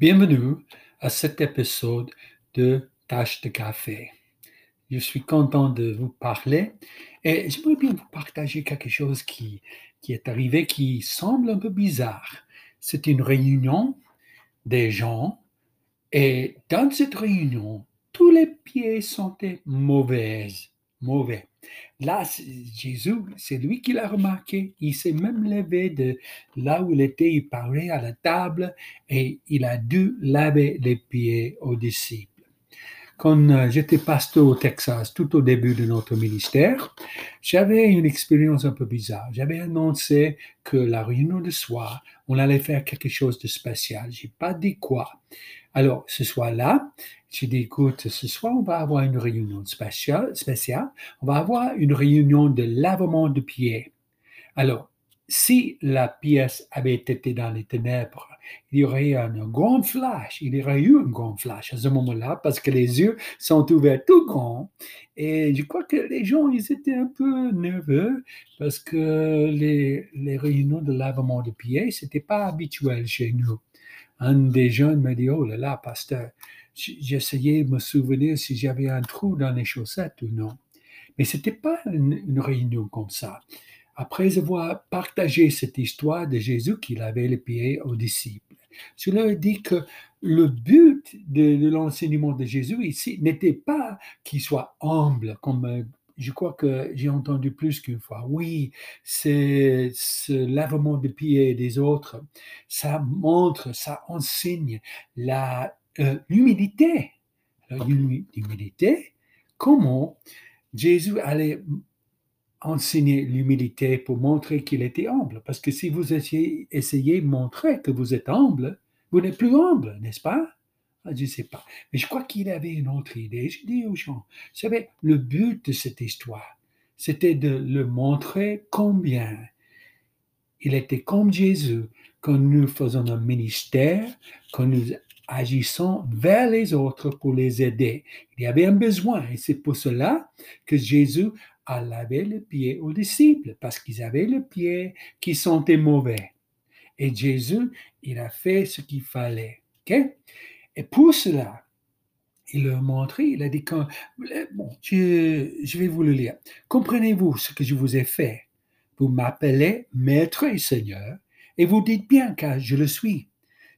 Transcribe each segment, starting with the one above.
Bienvenue à cet épisode de Tâche de café. Je suis content de vous parler et j'aimerais bien vous partager quelque chose qui, qui est arrivé qui semble un peu bizarre. C'est une réunion des gens et dans cette réunion, tous les pieds sentaient mauvais, mauvais. Là, Jésus, c'est lui qui l'a remarqué. Il s'est même levé de là où il était, il parlait à la table et il a dû laver les pieds aux disciples. Quand euh, j'étais pasteur au Texas, tout au début de notre ministère, j'avais une expérience un peu bizarre. J'avais annoncé que la réunion de soir, on allait faire quelque chose de spécial. J'ai pas dit quoi. Alors, ce soir-là, j'ai dit, écoute, ce soir, on va avoir une réunion spéciale, spéciale. On va avoir une réunion de lavement de pieds. Alors, si la pièce avait été dans les ténèbres, il y aurait eu un grand flash. Il y aurait eu un grand flash à ce moment-là parce que les yeux sont ouverts tout grands. Et je crois que les gens, ils étaient un peu nerveux parce que les, les réunions de lavement de pieds, ce n'était pas habituel chez nous. Un des jeunes m'a dit, oh là là, pasteur, j'essayais de me souvenir si j'avais un trou dans les chaussettes ou non. Mais ce n'était pas une, réunion comme ça. Après avoir partagé cette histoire de Jésus qui lavait les pieds aux disciples, je leur ai dit que le but de, l'enseignement de Jésus ici n'était pas qu'il soit humble, comme je crois que j'ai entendu plus qu'une fois. Oui, c'est ce lavement de pieds des autres, ça montre, ça enseigne la euh, l'humilité. L'humilité, comment Jésus allait enseigner l'humilité pour montrer qu'il était humble? Parce que si vous essayez, essayez de montrer que vous êtes humble, vous n'êtes plus humble, n'est-ce pas? Ah, je ne sais pas. Mais je crois qu'il avait une autre idée. Je dis aux gens, vous savez, le but de cette histoire, c'était de le montrer combien il était comme Jésus quand nous faisons un ministère, quand nous agissant vers les autres pour les aider. Il y avait un besoin et c'est pour cela que Jésus a lavé les pieds aux disciples parce qu'ils avaient les pieds qui sentaient mauvais. Et Jésus, il a fait ce qu'il fallait. Et pour cela, il leur montré, il a dit, bon, je, je vais vous le lire. Comprenez-vous ce que je vous ai fait? Vous m'appelez Maître et Seigneur, et vous dites bien car je le suis.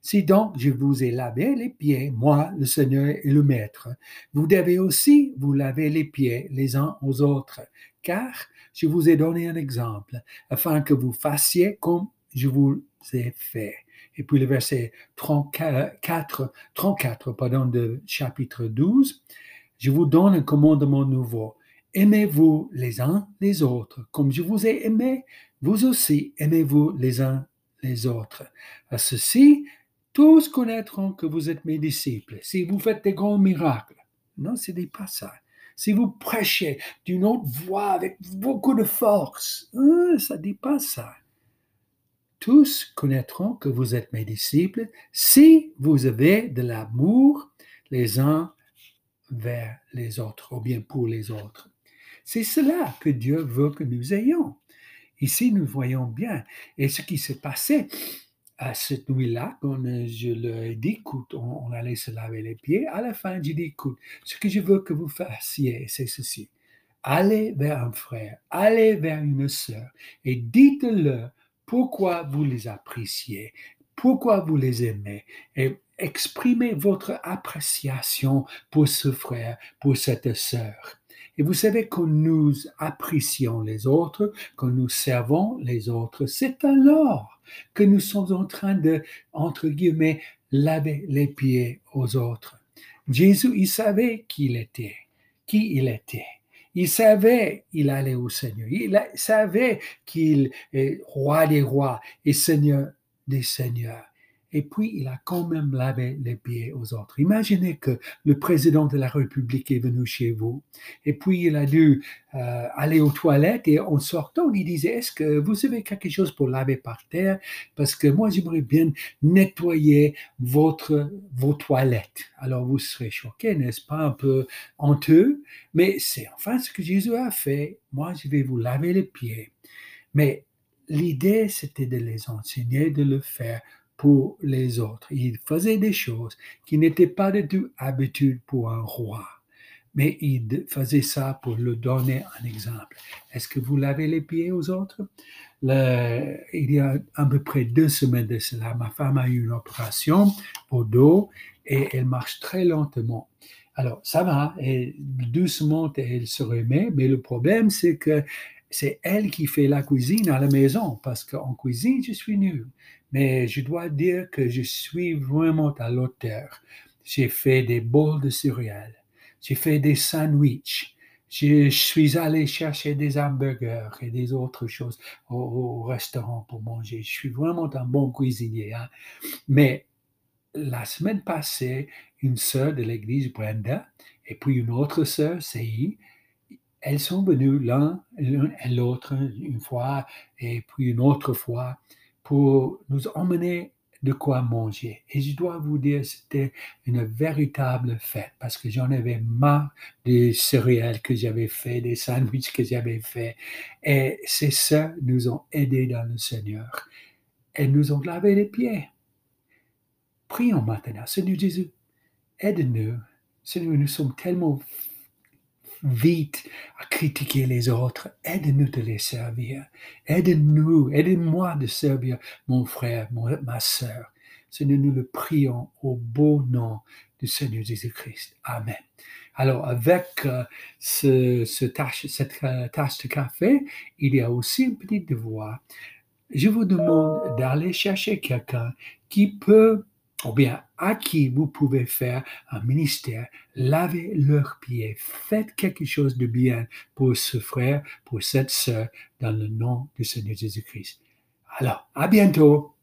Si donc je vous ai lavé les pieds, moi, le Seigneur et le Maître, vous devez aussi vous laver les pieds les uns aux autres, car je vous ai donné un exemple, afin que vous fassiez comme je vous ai fait. Et puis le verset 34, 34 pardon, de chapitre 12, je vous donne un commandement nouveau. Aimez-vous les uns les autres, comme je vous ai aimé, vous aussi aimez-vous les uns les autres. À ceci, tous connaîtront que vous êtes mes disciples si vous faites des grands miracles. Non, ce n'est pas ça. Si vous prêchez d'une autre voix avec beaucoup de force, hein, ça ne dit pas ça. Tous connaîtront que vous êtes mes disciples si vous avez de l'amour les uns vers les autres, ou bien pour les autres. C'est cela que Dieu veut que nous ayons. Ici, nous voyons bien. Et ce qui s'est passé, à cette nuit-là, quand je leur ai dit, écoute, on, allait se laver les pieds, à la fin, j'ai dit, écoute, ce que je veux que vous fassiez, c'est ceci. Allez vers un frère, allez vers une sœur et dites-leur pourquoi vous les appréciez, pourquoi vous les aimez? Et exprimez votre appréciation pour ce frère, pour cette sœur. Et vous savez, quand nous apprécions les autres, quand nous servons les autres, c'est alors que nous sommes en train de, entre guillemets, laver les pieds aux autres. Jésus, il savait qui il était, qui il était. Il savait il allait au Seigneur. Il savait qu'il est roi des rois et Seigneur des seigneurs et puis il a quand même lavé les pieds aux autres. Imaginez que le président de la République est venu chez vous, et puis il a dû euh, aller aux toilettes, et en sortant, il disait, est-ce que vous avez quelque chose pour laver par terre? Parce que moi, j'aimerais bien nettoyer votre, vos toilettes. Alors vous serez choqué, n'est-ce pas? Un peu honteux, mais c'est enfin ce que Jésus a fait. Moi, je vais vous laver les pieds. Mais l'idée, c'était de les enseigner de le faire pour les autres. Il faisait des choses qui n'étaient pas du tout habitudes pour un roi. Mais il faisait ça pour le donner un exemple. Est-ce que vous lavez les pieds aux autres? il y a à peu près deux semaines de cela, ma femme a eu une opération au dos et elle marche très lentement. Alors, ça va, et doucement, elle se remet, mais le problème, c'est que c'est elle qui fait la cuisine à la maison, parce qu'en cuisine, je suis nul. Mais je dois dire que je suis vraiment à l'auteur. J'ai fait des bols de céréales, j'ai fait des sandwichs, je suis allé chercher des hamburgers et des autres choses au, restaurant pour manger. Je suis vraiment un bon cuisinier. Hein. Mais la semaine passée, une sœur de l'église, Brenda, et puis une autre sœur, Sei, elles sont venues l'un et l'autre une fois et puis une autre fois pour nous emmener de quoi manger. Et je dois vous dire, c'était une véritable fête parce que j'en avais marre des céréales que j'avais fait, des sandwichs que j'avais fait. Et ces sœurs nous ont aidés dans le Seigneur. Elles nous ont lavé les pieds. Prions maintenant. Seigneur Jésus, aide-nous. Seigneur, nous sommes tellement vite à critiquer les autres. Aide-nous de les servir. Aide-nous, aide-moi de servir mon frère, ma soeur. Seigneur, nous le prions au beau nom du Seigneur Jésus-Christ. Amen. Alors, avec euh, ce, tâche, cette euh, tâche de café, il y a aussi un petit devoir. Je vous demande d'aller chercher quelqu'un qui peut ou bien à qui vous pouvez faire un ministère, lavez leurs pieds, faites quelque chose de bien pour ce frère, pour cette sœur, dans le nom du Seigneur Jésus-Christ. Alors, à bientôt.